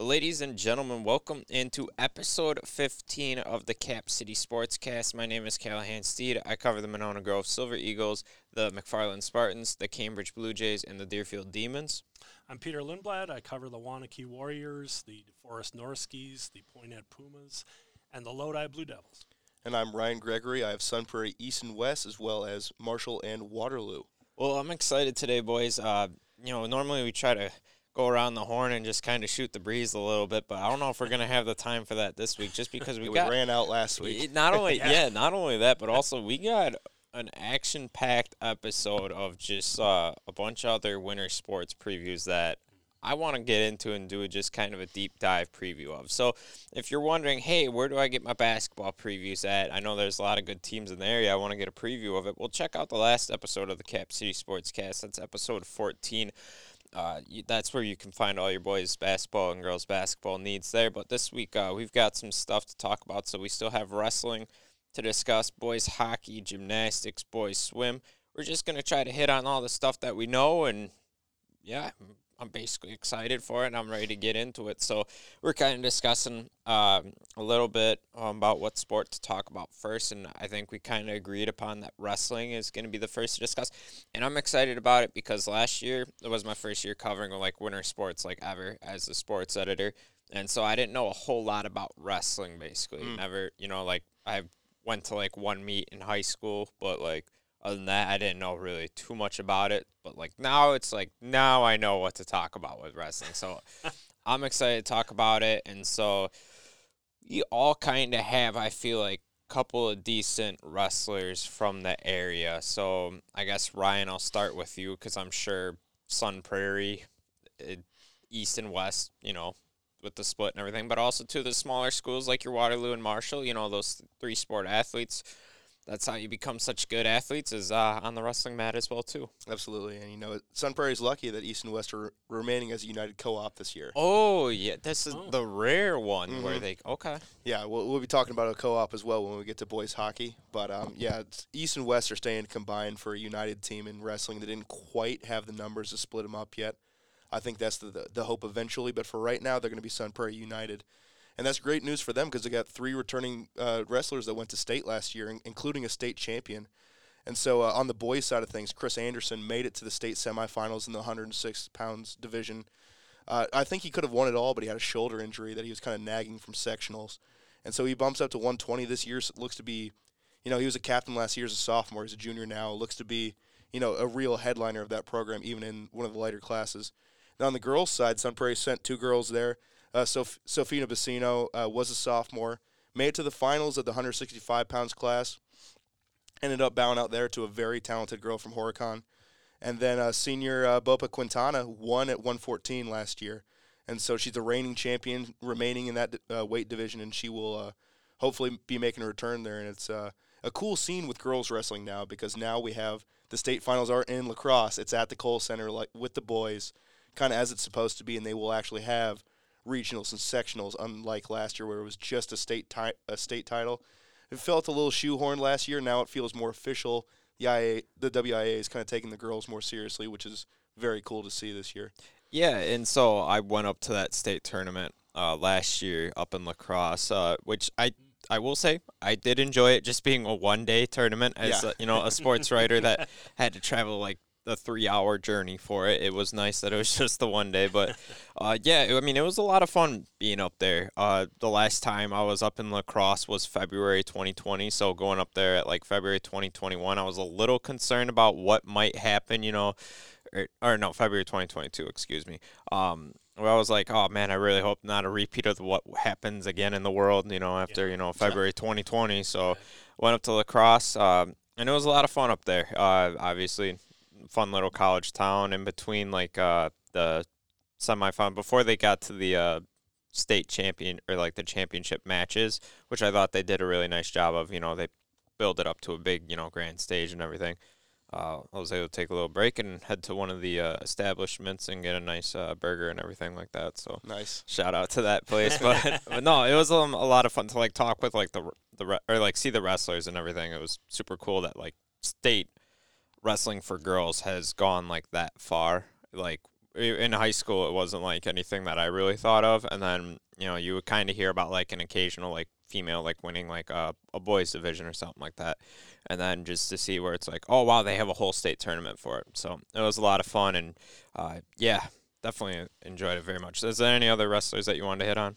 Ladies and gentlemen, welcome into episode 15 of the Cap City Sportscast. My name is Calahan Steed. I cover the Monona Grove Silver Eagles, the McFarland Spartans, the Cambridge Blue Jays, and the Deerfield Demons. I'm Peter Lindblad. I cover the Waunakee Warriors, the DeForest Norskies, the Poynette Pumas, and the Lodi Blue Devils. And I'm Ryan Gregory. I have Sun Prairie East and West, as well as Marshall and Waterloo. Well, I'm excited today, boys. Uh, you know, normally we try to go around the horn and just kind of shoot the breeze a little bit. But I don't know if we're gonna have the time for that this week, just because we, Yeah, got ran out last week. Not only Yeah. yeah. not only that, but also we got an action-packed episode of just uh, a bunch of other winter sports previews that I want to get into and do just kind of a deep dive preview of. So, if you're wondering, hey, where do I get my basketball previews at? I know there's a lot of good teams in the area. I want to get a preview of it. Well, check out the last episode of the Cap City Sportscast. That's episode 14 uh, you, that's where you can find all your boys basketball and girls basketball needs there. But this week uh, we've got some stuff to talk about. So we still have wrestling to discuss, boys hockey, gymnastics, boys swim. We're just gonna try to hit on all the stuff that we know, and yeah, I'm basically excited for it. and I'm ready to get into it. So we're kind of discussing um, a little bit um, about what sport to talk about first, and I think we kind of agreed upon that wrestling is going to be the first to discuss. And I'm excited about it because last year it was my first year covering like winter sports like ever as a sports editor, and so I didn't know a whole lot about wrestling. Basically, Mm. never, you know, like I went to like one meet in high school, but like other than that, I didn't know really too much about it. But like now, it's like now I know what to talk about with wrestling. So I'm excited to talk about it, and so you all kind of have, I feel like, a couple of decent wrestlers from the area. So I guess Ryan, I'll start with you because I'm sure Sun Prairie, uh, East and West, you know, with the split and everything, but also to the smaller schools like your Waterloo and Marshall, you know, those three sport athletes. That's how you become such good athletes is uh, on the wrestling mat as well too. Absolutely. And, you know, Sun Prairie's lucky that East and West are remaining as a united co-op this year. Oh yeah, this is Oh. the rare one where Mhm. they okay. Yeah, we'll, we'll be talking about a co-op as well when we get to boys hockey. But, um, yeah, it's, East and West are staying combined for a united team in wrestling. They didn't quite have the numbers to split them up yet. I think that's the, the, the hope eventually. But for right now, they're going to be Sun Prairie United. And that's great news for them because they got three returning uh, wrestlers that went to state last year, in- including a state champion. And so uh, on the boys' side of things, Chris Anderson made it to the state semifinals in the 106 pounds division. Uh, I think he could have won it all, but he had a shoulder injury that he was kind of nagging from sectionals. And so he bumps up to 120 this year. So looks to be, you know, he was a captain last year as a sophomore. He's a junior now. Looks to be, you know, a real headliner of that program, even in one of the lighter classes. Now on the girls' side, Sun Prairie sent two girls there. Uh, Sof- Sofina Bassino uh, was a sophomore, made it to the finals of the 165 pounds class. Ended up bowing out there to a very talented girl from Horicon. And then uh, senior uh, Bopa Quintana won at 114 last year. And so she's the reigning champion remaining in that uh, weight division, and she will uh, hopefully be making a return there. And it's uh, a cool scene with girls wrestling now because now we have the state finals are in La Crosse. It's at the Kohl Center like with the boys, kind of as it's supposed to be, and they will actually have regionals and sectionals, unlike last year where it was just a state ti- a state title. It felt a little shoehorned last year. Now it feels more official. The IA, the WIAA is kind of taking the girls more seriously, which is very cool to see this year. Yeah, and so I went up to that state tournament uh, last year up in La Crosse, uh, which I I will say I did enjoy it, just being a one day tournament as Yeah. a, you know a sports writer that had to travel like the three hour journey for it. It was nice that it was just the one day, but uh, yeah, I mean it was a lot of fun being up there. Uh, the last time I was up in La Crosse was February 2020, so going up there at like February 2021, I was a little concerned about what might happen, you know or, or no, February 2022, excuse me. Um, where I was like, oh man, I really hope not a repeat of what happens again in the world, you know, after, Yeah. you know, February 2020. So went up to La Crosse, um, and it was a lot of fun up there. Uh, obviously, fun little college town in between like uh, the semifinal before they got to the uh, state champion or like the championship matches, which I thought they did a really nice job of. You know, they build it up to a big, you know, grand stage and everything. Uh, I was able to take a little break and head to one of the uh, establishments and get a nice uh, burger and everything like that. So Nice. shout out to that place. But, but no, it was um, a lot of fun to like talk with like the the re- or like see the wrestlers and everything. It was super cool that like state wrestling for girls has gone like that far. Like in high school, it wasn't like anything that I really thought of. And then you know, you would kind of hear about like an occasional like female like winning like a, a boys division or something like that. And then just to see where it's like, oh wow, they have a whole state tournament for it. So it was a lot of fun, and uh, yeah, definitely enjoyed it very much. Is there any other wrestlers that you wanted to hit on?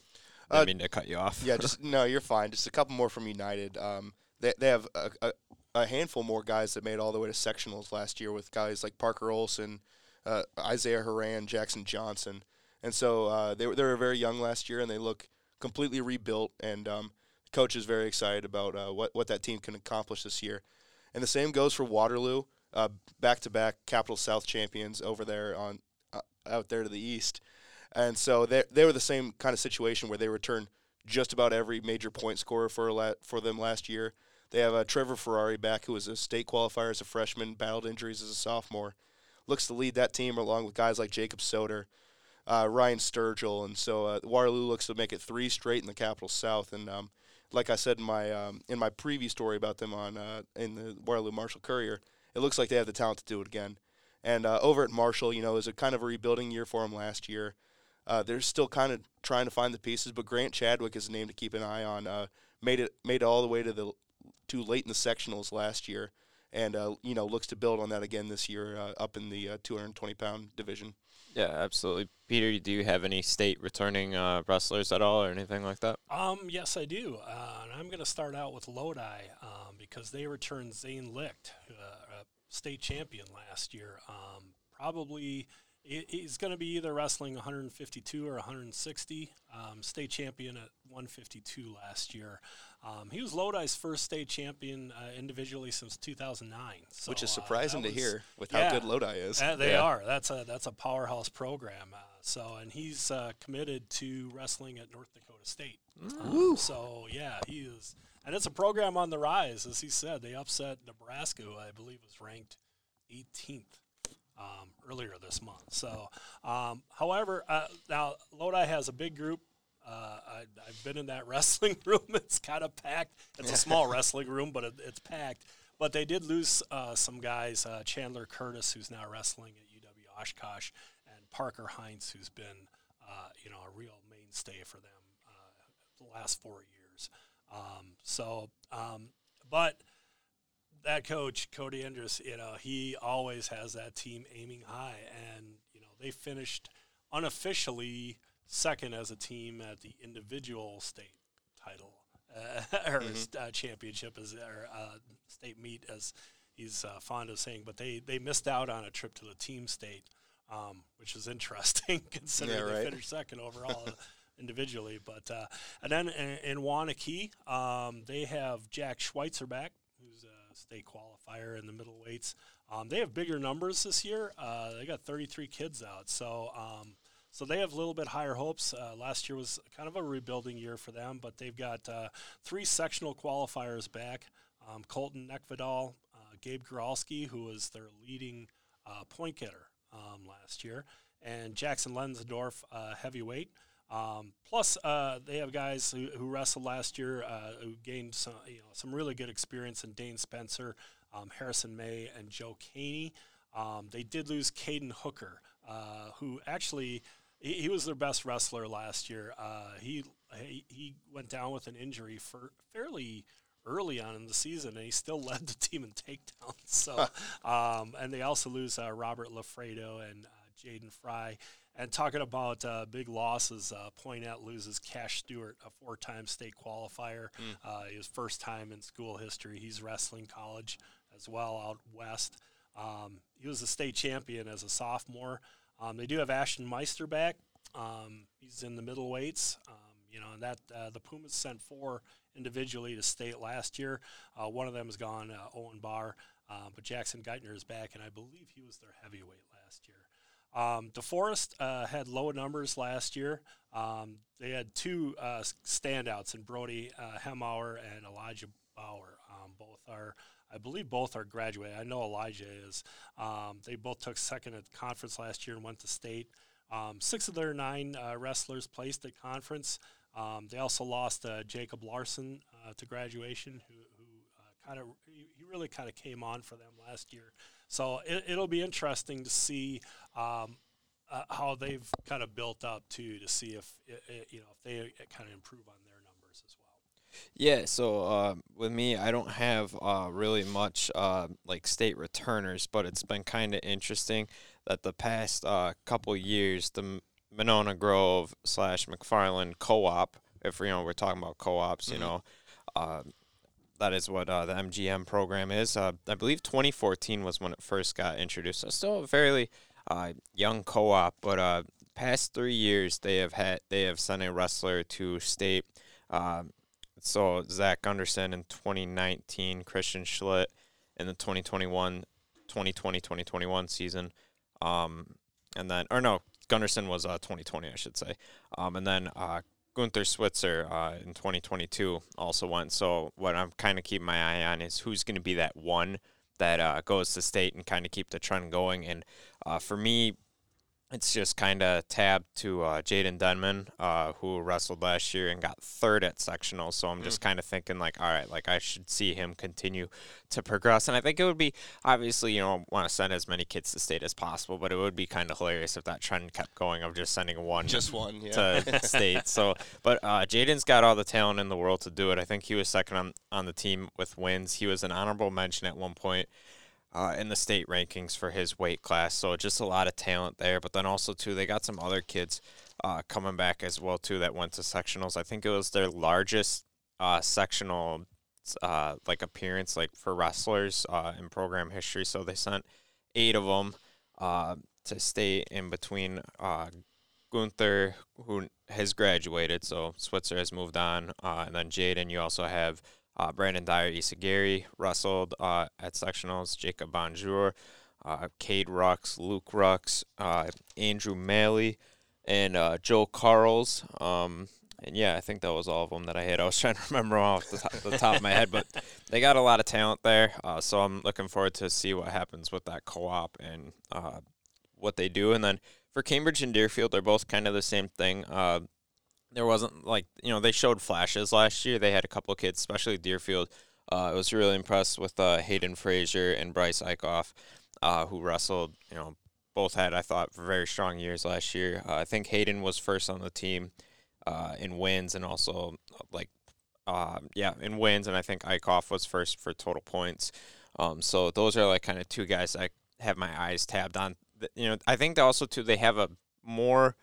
I Uh, mean to cut you off. yeah, just no, you're fine. Just a couple more from United. Um, they they have a, a, a handful more guys that made all the way to sectionals last year with guys like Parker Olson, uh, Isaiah Haran, Jackson Johnson, and so uh, they were they were very young last year and they look completely rebuilt. And um, the coach is very excited about uh, what what that team can accomplish this year. And the same goes for Waterloo, back to back Capital South champions over there on uh, out there to the east. And so they they were the same kind of situation where they returned just about every major point scorer for la- for them last year. They have uh, Trevor Ferrari back, who was a state qualifier as a freshman, battled injuries as a sophomore. Looks to lead that team along with guys like Jacob Soder, uh, Ryan Sturgill, and so uh, Waterloo looks to make it three straight in the Capital South. And um, like I said in my um, in my preview story about them on uh, in the Waterloo Marshall Courier, it looks like they have the talent to do it again. And uh, over at Marshall, you know, it was a kind of a rebuilding year for them last year. Uh, they're still kind of trying to find the pieces, but Grant Chadwick is a name to keep an eye on. Made it made it all the way to the too late in the sectionals last year, and uh, you know looks to build on that again this year uh, up in the uh, 220 pound division. Yeah, absolutely. Peter, do you have any state returning uh, wrestlers at all or anything like that? Um, yes, I do. Uh, and I'm going to start out with Lodi um, because they returned Zane Licht, uh, a state champion last year. Um, probably he- he's going to be either wrestling 152 or 160. Um, state champion at 152 last year. Um, he was Lodi's first state champion uh, individually since 2009. So, which is uh, surprising to hear with yeah. how good Lodi is. uh, they Yeah. are. That's a that's a powerhouse program. Uh, so, and he's uh, committed to wrestling at North Dakota State. Um, so, yeah, he is, and it's a program on the rise, as he said. They upset Nebraska, who I believe was ranked 18th um, earlier this month. So, um, however, uh, now Lodi has a big group. Uh, I, I've been in that wrestling room. It's kind of packed. It's a small wrestling room, but it, it's packed. But they did lose uh, some guys. Uh, Chandler Curtis, who's now wrestling at UW Oshkosh, and Parker Heinz, who's been uh, you know a real mainstay for them uh, the last four years. Um, so, um, but that coach Cody Andrus, you know, he always has that team aiming high, and you know they finished unofficially second as a team at the individual state title uh, or uh, championship as or uh, state meet as he's uh, fond of saying, but they they missed out on a trip to the team state, um, which is interesting considering Yeah, they finished second overall. individually. But uh, and then in, in Waunakee, um, they have Jack Schweitzer back, state qualifier in the middleweights. Um, they have bigger numbers this year. Uh, they got 33 kids out, so um, so they have a little bit higher hopes. Uh, last year was kind of a rebuilding year for them, but they've got uh, three sectional qualifiers back. Um, Colton Neckvidal, uh, Gabe Goralski, who was their leading uh, point getter um, last year, and Jackson Lenzendorf, uh, heavyweight. Um, plus, uh, they have guys who, who wrestled last year uh, who gained some, you know, some really good experience in Dane Spencer, um, Harrison May, and Joe Caney. Um, they did lose Caden Hooker, uh, who actually he, he was their best wrestler last year. Uh, he, he he went down with an injury for fairly early on in the season, and he still led the team in takedowns. So, um, and they also lose uh, Robert Lafredo and uh, Jaden Fry. And talking about uh, big losses, uh, Poynette loses Cash Stewart, a four-time state qualifier. Uh, his first time in school history. He's wrestling college as well out west. Um, he was a state champion as a sophomore. Um, they do have Ashton Meister back. Um, he's in the middleweights. Um, you know, and that uh, the Pumas sent four individually to state last year. Uh, one of them is gone, uh, Owen Barr, uh, but Jackson Geithner is back, and I believe he was their heavyweight last year. Um, DeForest uh, had low numbers last year. Um, they had two uh, standouts in Brody uh, Hemauer and Elijah Bauer. Um, both are, I believe, both are graduated. I know Elijah is. Um, they both took second at conference last year and went to state. Um, six of their nine uh, wrestlers placed at conference. Um, they also lost uh, Jacob Larson uh, to graduation, who, who kind of he really kind of came on for them last year. So it, it'll be interesting to see um, uh, how they've kind of built up too to see if it, it, you know if they kind of improve on their numbers as well. Yeah, so uh, with me, I don't have uh, really much uh, like state returners, but it's been kind of interesting that the past uh, couple years, the Monona Grove slash McFarland co-op, if you know we're talking about co-ops, you Mhm. know, uh, that is what uh, the MGM program is. Uh, I believe 2014 was when it first got introduced. So still a fairly uh, young co-op, but uh, past three years they have had they have sent a wrestler to state. Um, so Zach Gunderson in 2019, Christian Schlitt in the 2021, 2020, 2021 season. Um, and then, or no, Gunderson was uh, 2020, I should say. Um, and then uh, Gunther Switzer uh, in 2022 also went. So what I'm kind of keeping my eye on is who's going to be that one that uh, goes to state and kind of keep the trend going. And uh, for me, it's just kind of tabbed to uh, Jaden Denman, uh, who wrestled last year and got third at sectional. So I'm just kind of thinking like, all right, like I should see him continue to progress. And I think it would be obviously, you know, want to send as many kids to state as possible, but it would be kind of hilarious if that trend kept going of just sending one Just one, yeah. to state. So, but uh, Jaden's got all the talent in the world to do it. I think he was second on on the team with wins. He was an honorable mention at one point uh, in the state rankings for his weight class. So just a lot of talent there. But then also too, they got some other kids uh, coming back as well too that went to sectionals. I think it was their largest uh, sectional uh, like appearance like for wrestlers uh, in program history. So they sent eight of them uh, to stay in between Gunther, who has graduated, so Switzer has moved on, and then Jaden. You also have uh, Brandon Dyer, Isagiri wrestled uh, at sectionals. Jacob Bonjour, uh, Cade Rux, Luke Rux, uh, Andrew Maley, and uh, Joe Carls. Um, and yeah, I think that was all of them that I had. I was trying to remember off the top, the top of my head, but they got a lot of talent there. Uh, so I'm looking forward to see what happens with that co-op and what they do. And then for Cambridge and Deerfield, they're both kind of the same thing. There wasn't like you know they showed flashes last year. They had a couple of kids, especially Deerfield. Uh, I was really impressed with uh, Hayden Frazier and Bryce Eichhoff, uh, who wrestled. You know, both had I thought very strong years last year. Uh, I think Hayden was first on the team uh, in wins and also like uh, yeah in wins, and I think Eichhoff was first for total points. Um, so those are like kind of two guys I have my eyes tabbed on. You know, I think also too they have a more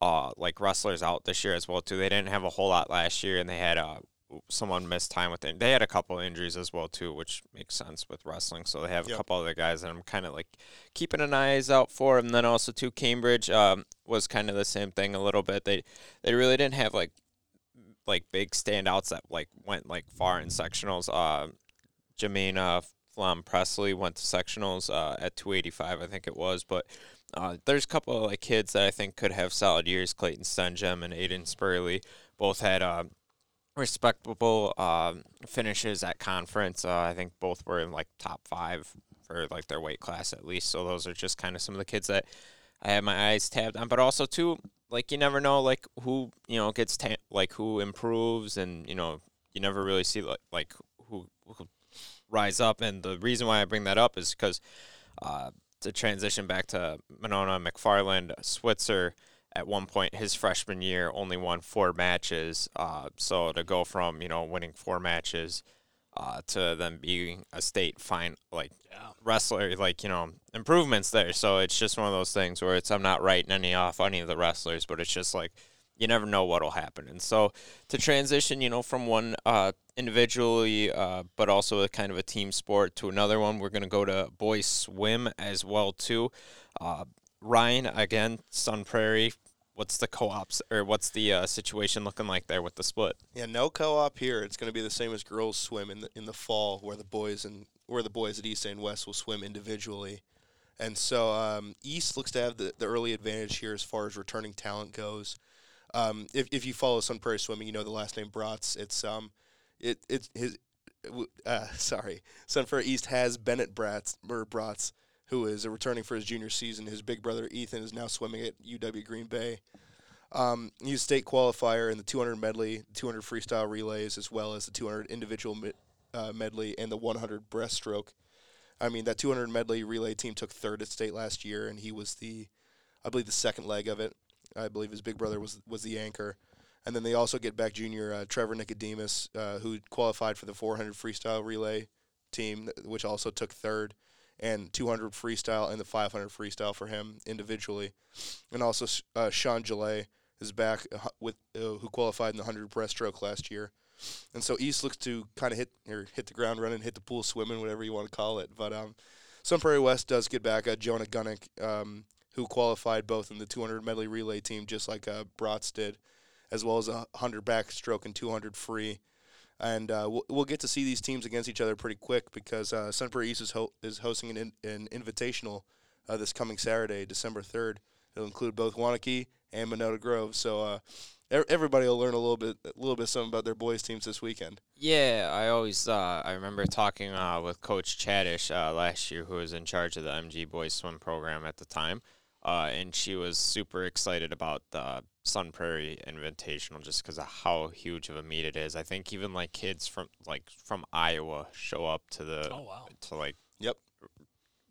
uh like wrestlers out this year as well too. They didn't have a whole lot last year, and they had uh someone missed time with it. They had a couple injuries as well too, which makes sense with wrestling. So they have a couple other guys that I'm kind of like keeping an eyes out for. And then also too, Cambridge um, was kind of the same thing a little bit. They they really didn't have like like big standouts that like went like far in sectionals. Uh, Jamina Flom Presley went to sectionals uh, at 285, I think it was. But uh, there's a couple of like kids that I think could have solid years. Clayton Stenjem and Aiden Spurley both had uh, respectable um, finishes at conference. Uh, I think both were in like top five for like their weight class at least. So those are just kind of some of the kids that I have my eyes tabbed on. But also too, like you never know like who you know gets ta- like who improves, and you know you never really see like like who, who rise up. And the reason why I bring that up is because uh, to transition back to Monona McFarland Switzer at one point his freshman year only won four matches. Uh, so to go from you know winning four matches uh, to then being a state fine like Yeah. wrestler, like you know improvements there. So it's just one of those things where it's I'm not writing any off any of the wrestlers, but it's just like you never know what'll happen. And so to transition, you know, from one uh, individually, uh, but also a kind of a team sport to another one, we're gonna go to boys swim as well too. Uh, Ryan again, Sun Prairie. What's the co-ops or what's the uh, situation looking like there with the split? Yeah, no co-op here. It's going to be the same as girls swim in the in the fall, where the boys and where the boys at East and West will swim individually. And so um, East looks to have the, the early advantage here as far as returning talent goes. Um, if if you follow Sun Prairie Swimming, you know the last name Bratz. It's um, it it's his. Uh, sorry, Sun Prairie East has Bennett Bratz or Bratz, who is returning for his junior season. His big brother Ethan is now swimming at UW Green Bay. Um, he's a state qualifier in the 200 medley, 200 freestyle relays, as well as the 200 individual me- uh, medley and the 100 breaststroke. I mean, that 200 medley relay team took third at state last year, and he was the I believe the second leg of it. I believe his big brother was was the anchor, and then they also get back junior uh, Trevor Nicodemus, uh, who qualified for the 400 freestyle relay team, which also took third, and 200 freestyle and the 500 freestyle for him individually, and also uh, Sean Gillet is back uh, with uh, who qualified in the 100 breaststroke last year. And so East looks to kind of hit or hit the ground running, hit the pool swimming, whatever you want to call it. But um, Sun Prairie West does get back uh, Jonah Gunnick, um, who qualified both in the 200 medley relay team, just like uh, Bratz did, as well as a 100 backstroke and 200 free. And uh, we'll, we'll get to see these teams against each other pretty quick because uh, Sun Prairie East is, ho- is hosting an, in- an invitational uh, this coming Saturday, December 3rd. It'll include both Waunakee and Monona Grove. So uh, everybody will learn a little bit, a little bit something about their boys teams this weekend. Yeah, I always uh, I remember talking uh, with Coach Chadish uh, last year, who was in charge of the MG boys swim program at the time, uh, and she was super excited about the Sun Prairie Invitational just because of how huge of a meet it is. I think even like kids from like from Iowa show up to the Oh, wow. to like Yep.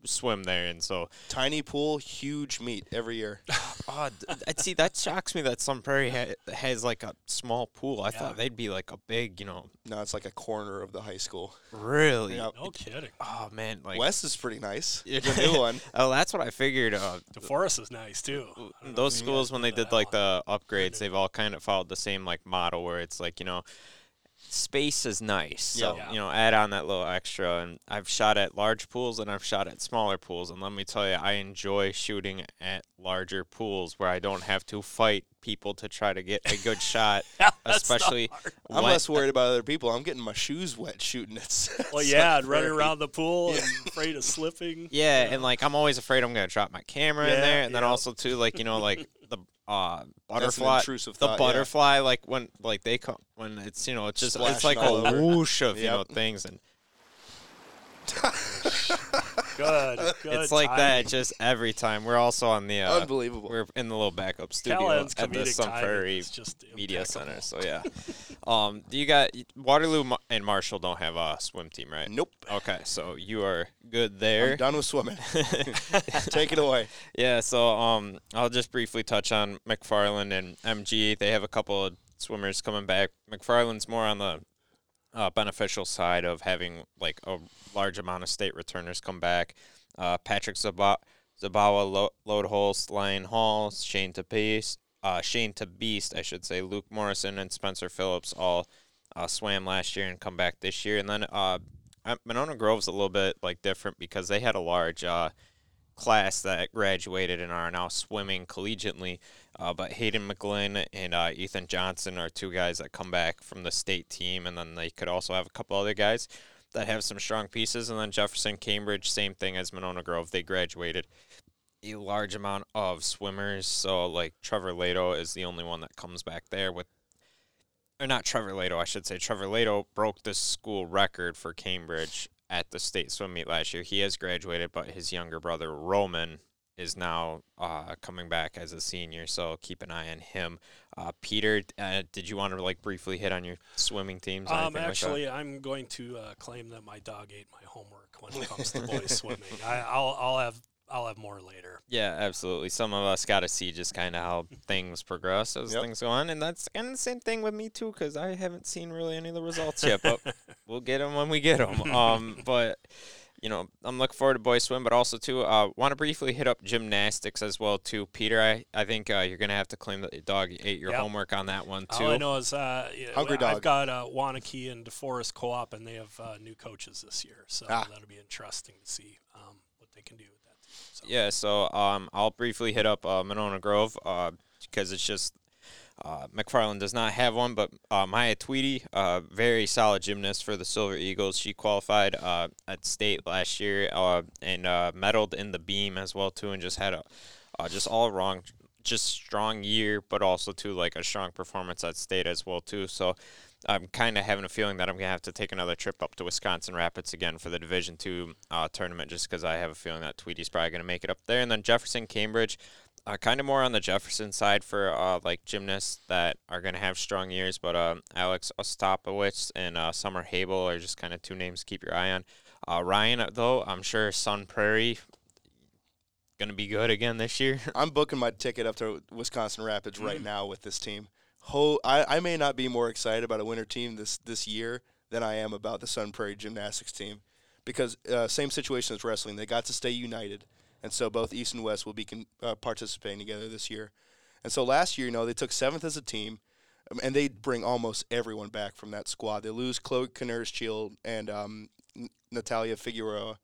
Swim there, and so Tiny pool, huge meet every year. Oh, d- I'd see that shocks me that Sun Prairie ha- has like a small pool. I Yeah. thought they'd be like a big, you know, no, it's like a corner of the high school. really. Yep. No kidding. Oh man, like West is pretty nice. Yeah. The new one. oh, that's what I figured. Uh, DeForest is nice too. I don't know those schools when they did like the upgrades, they've all kind of followed the same like model where it's like you know, space is nice. So Yeah. you know, add on that little extra. And I've shot at large pools and I've shot at smaller pools, and let me tell you, I enjoy shooting at larger pools where I don't have to fight people to try to get a good shot. Yeah, especially. I'm less worried about other people. I'm getting my shoes wet shooting it. Well, yeah, and running around the pool and afraid of slipping. Yeah, and like I'm always afraid I'm gonna drop my camera in there, and then also too like you know like the uh butterfly, intrusive the thought, yeah. butterfly like when like they come when it's you know it's just it's like a over. whoosh of you know things, and Good. good it's like timing. that just every time. We're also on the uh, Unbelievable. we're in the little backup studio Calahan's at the Sun Prairie is just Media impeccable. Center. So yeah, um, do you got Waterloo and Marshall don't have a swim team, right? Nope. Okay, so you are good I'm there. done with swimming. Take it away. Yeah, so um, I'll just briefly touch on McFarland and MG. They have a couple of swimmers coming back. McFarland's more on the uh, beneficial side of having like a large amount of state returners come back. Uh, Patrick Zaba- Zabawa, Lo- Load Lyon Hall, Shane Beast, uh, Shane to Beast, I should say, Luke Morrison and Spencer Phillips all uh, swam last year and come back this year. And then uh, Monona Grove's a little bit like different because they had a large uh, class that graduated and are now swimming collegiately. Uh, but Hayden McGlynn and uh, Ethan Johnson are two guys that come back from the state team, and then they could also have a couple other guys that have some strong pieces. And then Jefferson, Cambridge, same thing as Monona Grove. They graduated a large amount of swimmers. So like Trevor Lato is the only one that comes back there with. Or not Trevor Lato, I should say. Trevor Lato broke the school record for Cambridge at the state swim meet last year. He has graduated, but his younger brother Roman is now uh, coming back as a senior. So keep an eye on him. Uh, Peter, uh, did you want to like briefly hit on your swimming teams? Um, anything like actually, I'm going to uh, claim that my dog ate my homework when it comes to boys swimming. I, I'll, I'll have, I'll have more later. Yeah, absolutely. Some of us got to see just kind of how things progress as Yep. things go on, and that's kind of the same thing with me too, because I haven't seen really any of the results yet, but we'll get them when we get them. Um, but you know, I'm looking forward to boys swim, but also too, uh, want to briefly hit up gymnastics as well too. Peter, I I think uh, you're gonna have to claim that your dog ate your Yep. homework on that one too. All I know is uh, yeah, Hungry I've dog. got uh, Waunakee and DeForest Co-op, and they have uh, new coaches this year, so Ah. that'll be interesting to see um, what they can do with that. Team. So. Yeah, so um, I'll briefly hit up uh, Monona Grove uh, because it's just uh, McFarland does not have one, but uh, Maya Tweedy, uh, very solid gymnast for the Silver Eagles. She qualified uh, at state last year uh, and uh, medaled in the beam as well too, and just had a uh, just all wrong, just strong year, but also too like a strong performance at state as well too. So. I'm kind of having a feeling that I'm gonna have to take another trip up to Wisconsin Rapids again for the Division Two uh, tournament, just because I have a feeling that Tweedy's probably gonna make it up there. And then Jefferson, Cambridge, uh, kind of more on the Jefferson side for uh, like gymnasts that are gonna have strong years. But uh, Alex Ostapowicz and uh, Summer Hable are just kind of two names to keep your eye on. Uh, Ryan, though, I'm sure Sun Prairie going to be good again this year. I'm booking my ticket up to Wisconsin Rapids right Mm. now with this team. Ho- I, I may not be more excited about a winter team this this year than I am about the Sun Prairie Gymnastics team, because uh, same situation as wrestling. They got to stay united, and so both East and West will be con- uh, participating together this year. And so last year, you know, they took seventh as a team, um, and they bring almost everyone back from that squad. They lose Chloe Shield and um, N- Natalia Figueroa.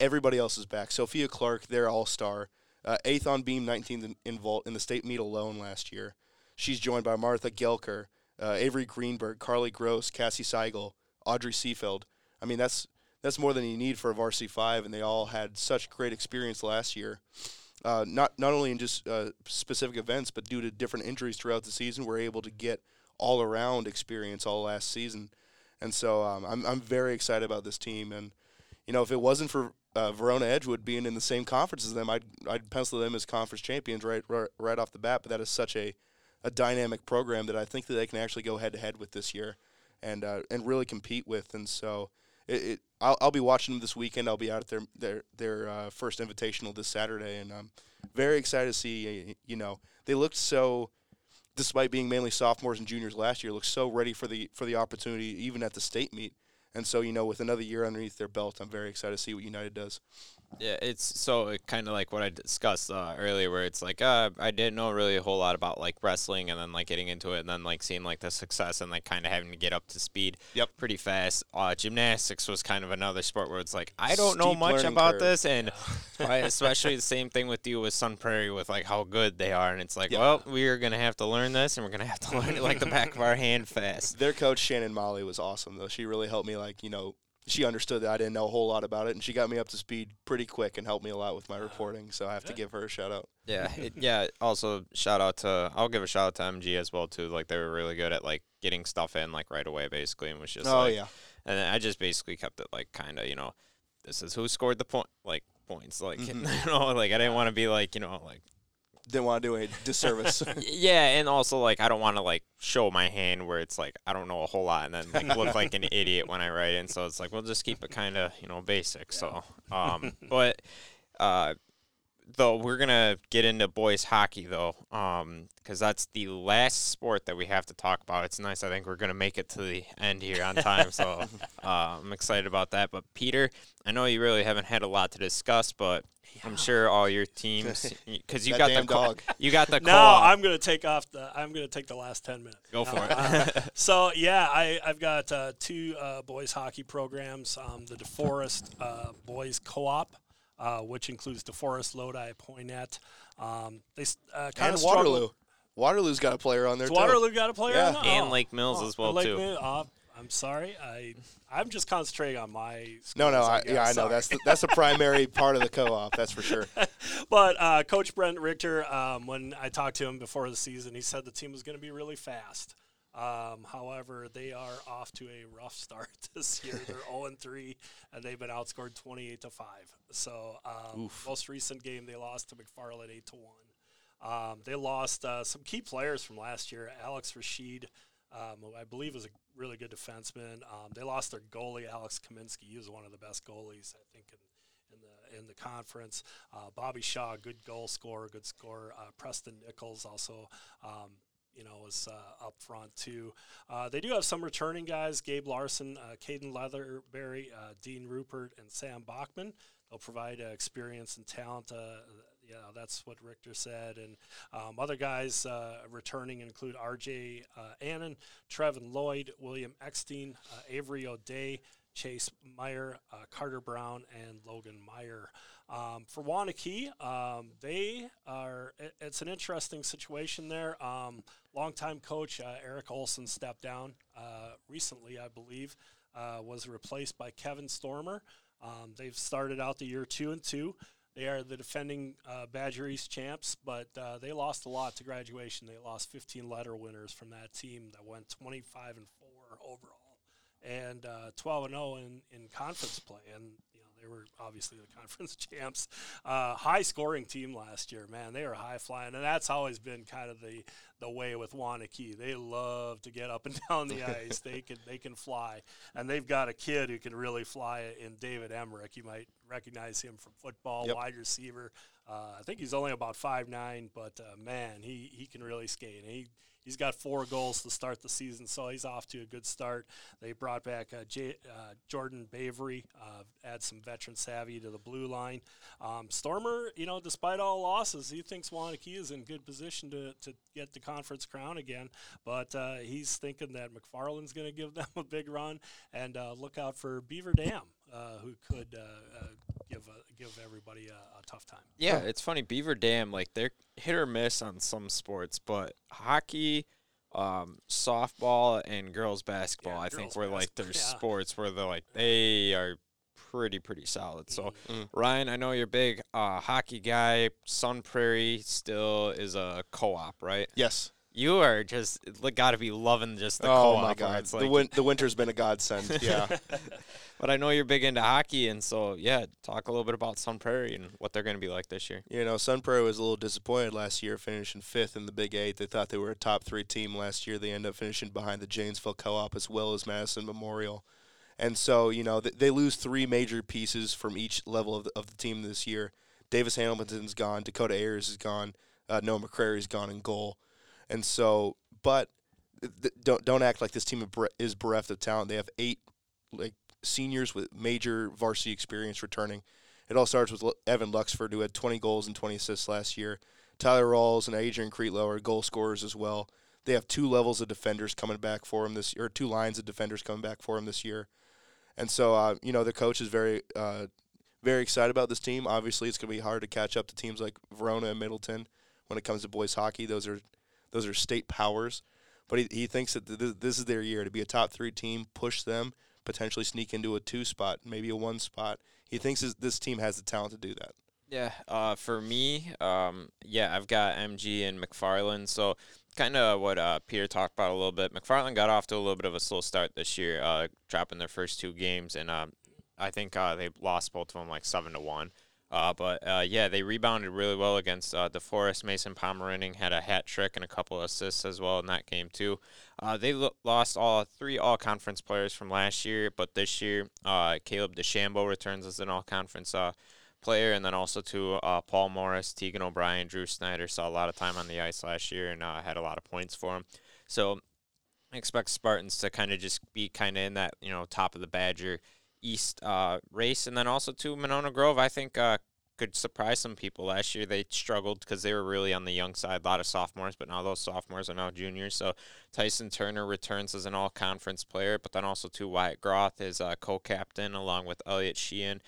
Everybody else is back. Sophia Clark, their all star. Uh, eighth on beam, 19th in, in vault in the state meet alone last year. She's joined by Martha Gelker, uh, Avery Greenberg, Carly Gross, Cassie Seigel, Audrey Seefeld. I mean, that's that's more than you need for a varsity five, and they all had such great experience last year. Uh, not not only in just uh, specific events, but due to different injuries throughout the season, we're able to get all around experience all last season, and so um, I'm I'm very excited about this team. And you know, if it wasn't for uh, Verona Edgewood being in the same conference as them, I'd I'd pencil them as conference champions right right, right off the bat. But that is such a a dynamic program that I think that they can actually go head to head with this year, and uh, and really compete with. And so it, it I'll, I'll be watching them this weekend. I'll be out at their their their uh, first invitational this Saturday, and I'm very excited to see. You know, they looked so, despite being mainly sophomores and juniors last year, looked so ready for the for the opportunity even at the state meet. And so you know, with another year underneath their belt, I'm very excited to see what United does. Yeah, it's so kind of like what I discussed uh, earlier, where it's like uh, I didn't know really a whole lot about like wrestling, and then like getting into it, and then like seeing like the success, and like kind of having to get up to speed. Yep. Pretty fast. Uh, gymnastics was kind of another sport where it's like I don't know much about curve. this, and I- especially the same thing with you with Sun Prairie with like how good they are, and it's like, Yeah. well, we are gonna have to learn this, and we're gonna have to learn it like the back of our hand fast. Their coach Shannon Molly was awesome though. She really helped me like you know she understood that I didn't know a whole lot about it, and she got me up to speed pretty quick and helped me a lot with my reporting. So I have to give her a shout out. Yeah, it, yeah. Also, shout out to I'll give a shout out to MG as well too. Like they were really good at like getting stuff in like right away, basically, and was just oh like, yeah, and then I just basically kept it like kind of you know, this is who scored the point like points like Mhm. you know like I didn't want to be like you know like didn't want to do a disservice. yeah, and also like I don't want to like show my hand where it's like I don't know a whole lot and then like look like an idiot when I write in. So it's like we'll just keep it kind of you know basic. So um, but uh, though we're gonna get into boys hockey though, um, because that's the last sport that we have to talk about. It's nice. I think we're gonna make it to the end here on time. so uh, I'm excited about that. But Peter, I know you really haven't had a lot to discuss, but I'm sure all your teams because you got the co- dog. you got the No. I'm gonna take off the. I'm gonna take the last ten minutes. Go for it. uh, so yeah, I I've got uh, two uh, boys hockey programs. Um, the DeForest uh, Boys Co-op, uh, which includes DeForest, Lodi, Poynette. Um, they uh, kind and of Waterloo. Waterloo's got a player on there Does too. Waterloo got a player Yeah. on that? And Oh. Lake Mills Oh, as well, Lake too. Mill- uh, I'm sorry. I I'm just concentrating on my. No, no, schools, I, guess. yeah, I know Sorry. that's the, that's the primary part of the co-op. That's for sure. But uh, Coach Brent Richter, um, when I talked to him before the season, he said the team was going to be really fast. Um, however, they are off to a rough start this year. They're 0 and 3, and they've been outscored 28 to 5. So, um, most recent game they lost to McFarland 8 to 1. Um, they lost uh, some key players from last year. Alex Rashid, um, who I believe is a really good defenseman. Um, they lost their goalie, Alex Kaminsky. He was one of the best goalies, I think, in in the in the conference. Uh, Bobby Shaw, good goal scorer, good scorer. Uh, Preston Nichols also. You know, was uh, up front too. Uh, they do have some returning guys: Gabe Larson, uh, Caden Leatherberry, uh, Dean Rupert, and Sam Bachman. They'll provide uh, experience and talent. Uh, yeah, that's what Richter said. And um, other guys returning include R.J. Annan, Trevin Lloyd, William Eckstein, Avery O'Day, Chase Meyer, Carter Brown, and Logan Meyer. Um, for Waunakee, um, they are. It, it's an interesting situation there. Um, longtime coach uh, Eric Olson stepped down uh, recently, I believe. Uh, was replaced by Kevin Stormer. Um, they've started out the year two and two. They are the defending uh, Badger East champs, but uh, they lost a lot to graduation. They lost 15 letter winners from that team that went 25 and four overall, and uh, 12 and 0 in, in conference play. And they were obviously the conference champs. Uh, high scoring team last year, man. They were high flying, and that's always been kind of the the way with Waunakee. They love to get up and down the ice. they can they can fly, and they've got a kid who can really fly in David Emmerich. You might recognize him from football, Yep. wide receiver. Uh, I think he's only about five nine, but uh, man, he he can really skate. And he He's got four goals to start the season, so he's off to a good start. They brought back uh, J- uh, Jordan Bavery, uh, add some veteran savvy to the blue line. Um, Stormer, you know, despite all losses, he thinks Waunakee is in good position to, to get the conference crown again. But uh, he's thinking that McFarland's going to give them a big run, and uh, look out for Beaver Dam, uh, who could uh, uh, give uh, give everybody a, a tough time. Yeah, it's funny. Beaver Dam, like they're hit or miss on some sports, but hockey, um, softball, and girls basketball, Yeah, I girls think were like their yeah. sports where they're like they are pretty pretty solid. So Mm. Ryan, I know you're a big uh, hockey guy. Sun Prairie still is a co-op, right? Yes. You are just got to be loving just the oh co-op. my God, It's the win- the winter's been a godsend. Yeah. but I know you're big into hockey, and so yeah, talk a little bit about Sun Prairie and what they're going to be like this year. You know, Sun Prairie was a little disappointed last year, finishing fifth in the Big Eight. They thought they were a top three team last year. They ended up finishing behind the Janesville Co-op as well as Madison Memorial. And so, you know, th- they lose three major pieces from each level of the, of the team this year. Davis Hamilton's gone. Dakota Ayers is gone. Uh, Noah McCrary's gone in goal. And so, but th- don't don't act like this team is bereft of talent. They have eight like seniors with major varsity experience returning. It all starts with Lu- Evan Luxford, who had 20 goals and 20 assists last year. Tyler Rawls and Adrian Creetlow are goal scorers as well. They have two levels of defenders coming back for him this year, or two lines of defenders coming back for him this year. And so, uh, you know, the coach is very, uh, very excited about this team. Obviously, it's going to be hard to catch up to teams like Verona and Middleton when it comes to boys hockey. Those are, those are state powers. But he, he thinks that th- this is their year to be a top three team, push them, potentially sneak into a two spot, maybe a one spot. He thinks this, team has the talent to do that. Yeah, uh, for me, um, yeah, I've got MG and McFarland. So, kind of what uh, Peter talked about a little bit. McFarland got off to a little bit of a slow start this year, uh, dropping their first two games, and um, I think uh, they lost both of them like seven to one. Uh, but uh, yeah, they rebounded really well against uh, DeForest. Mason Pomeraning had a hat trick and a couple assists as well in that game too. Uh, they lo- lost all three all conference players from last year, but this year uh, Caleb DeChambeau returns as an all conference uh, player, and then also to uh, Paul Morris, Tegan O'Brien, Drew Snyder saw a lot of time on the ice last year and had a lot of points for him. So I expect Spartans to kind of just be kind of in that you know top of the Badger East uh, race, and then also to Monona Grove. I think uh, could surprise some people. Last year they struggled because they were really on the young side, a lot of sophomores, but now those sophomores are now juniors. So Tyson Turner returns as an all-conference player, but then also to Wyatt Groth is uh, co-captain along with Elliot Sheehan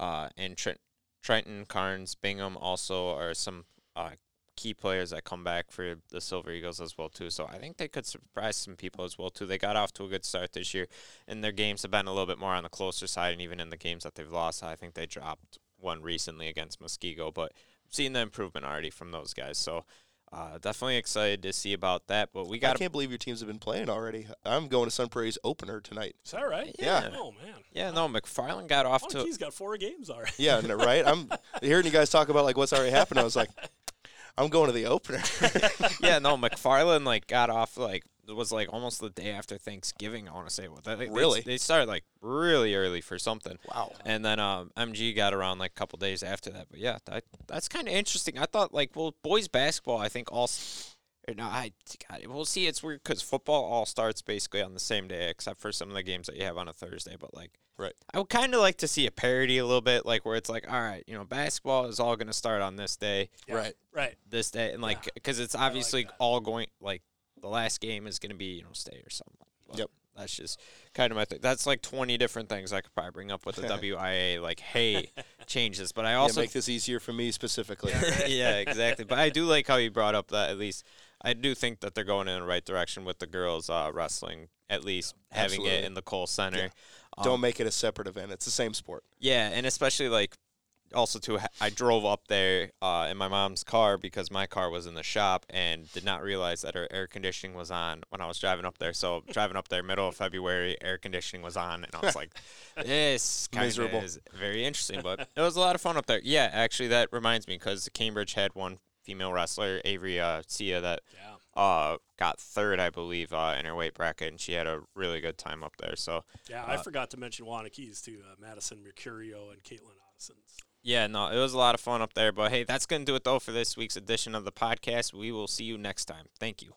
uh, and Trent, Trenton Carnes Bingham also are some uh, key players that come back for the Silver Eagles as well too. So I think they could surprise some people as well too. They got off to a good start this year, and their games have been a little bit more on the closer side. And even in the games that they've lost, I think they dropped one recently against Muskego, but seeing the improvement already from those guys. So uh, definitely excited to see about that. But we I got can't believe your teams have been playing already. I'm going to Sun Prairie's opener tonight. Is that right? Yeah. Oh man. yeah no McFarland got off to He's got four games already. Yeah, no, right. I'm hearing you guys talk about like what's already happened. I was like, I'm going to the opener. yeah, no, McFarland like got off like it was like almost the day after Thanksgiving. I want to say what they, they- Really? they, started like really early for something, wow. and then um, MG got around like a couple days after that. But yeah, that, that's kind of interesting. I thought like well, boys basketball. I think all. s- No, I God, we'll see. It's weird because football all starts basically on the same day, except for some of the games that you have on a Thursday. But like, Right. I would kind of like to see a parody a little bit, like where it's like, all right, you know, basketball is all going to start on this day, Yeah, Right. Right. this day, and like Yeah. because it's obviously that. all going like the last game is going to be you know stay or something. But Yep. That's just kind of my thing. That's like twenty different things I could probably bring up with the WIAA. Like, hey, change this. But I Yeah, also make this easier for me specifically. yeah, exactly. But I do like how you brought up that at least I do think that they're going in the right direction with the girls uh, wrestling, at least having it in the Kohl Center. Um, Don't make it a separate event. It's the same sport. yeah, and especially like also too, I drove up there uh, in my mom's car because my car was in the shop and did not realize that her air conditioning was on when I was driving up there. So driving up there, middle of February, air conditioning was on, and I was like, "This kind Miserable. is very interesting." But it was a lot of fun up there. Yeah, actually, that reminds me because Cambridge had one female wrestler, Avery uh, Sia, that Yeah. Uh, got third, I believe, uh, in her weight bracket, and she had a really good time up there. So Yeah, I Uh, forgot to mention Waunakees too. Uh, Madison Mercurio and Caitlin Addison. Yeah, no, it was a lot of fun up there. But hey, that's going to do it, though, for this week's edition of the podcast. We will see you next time. Thank you.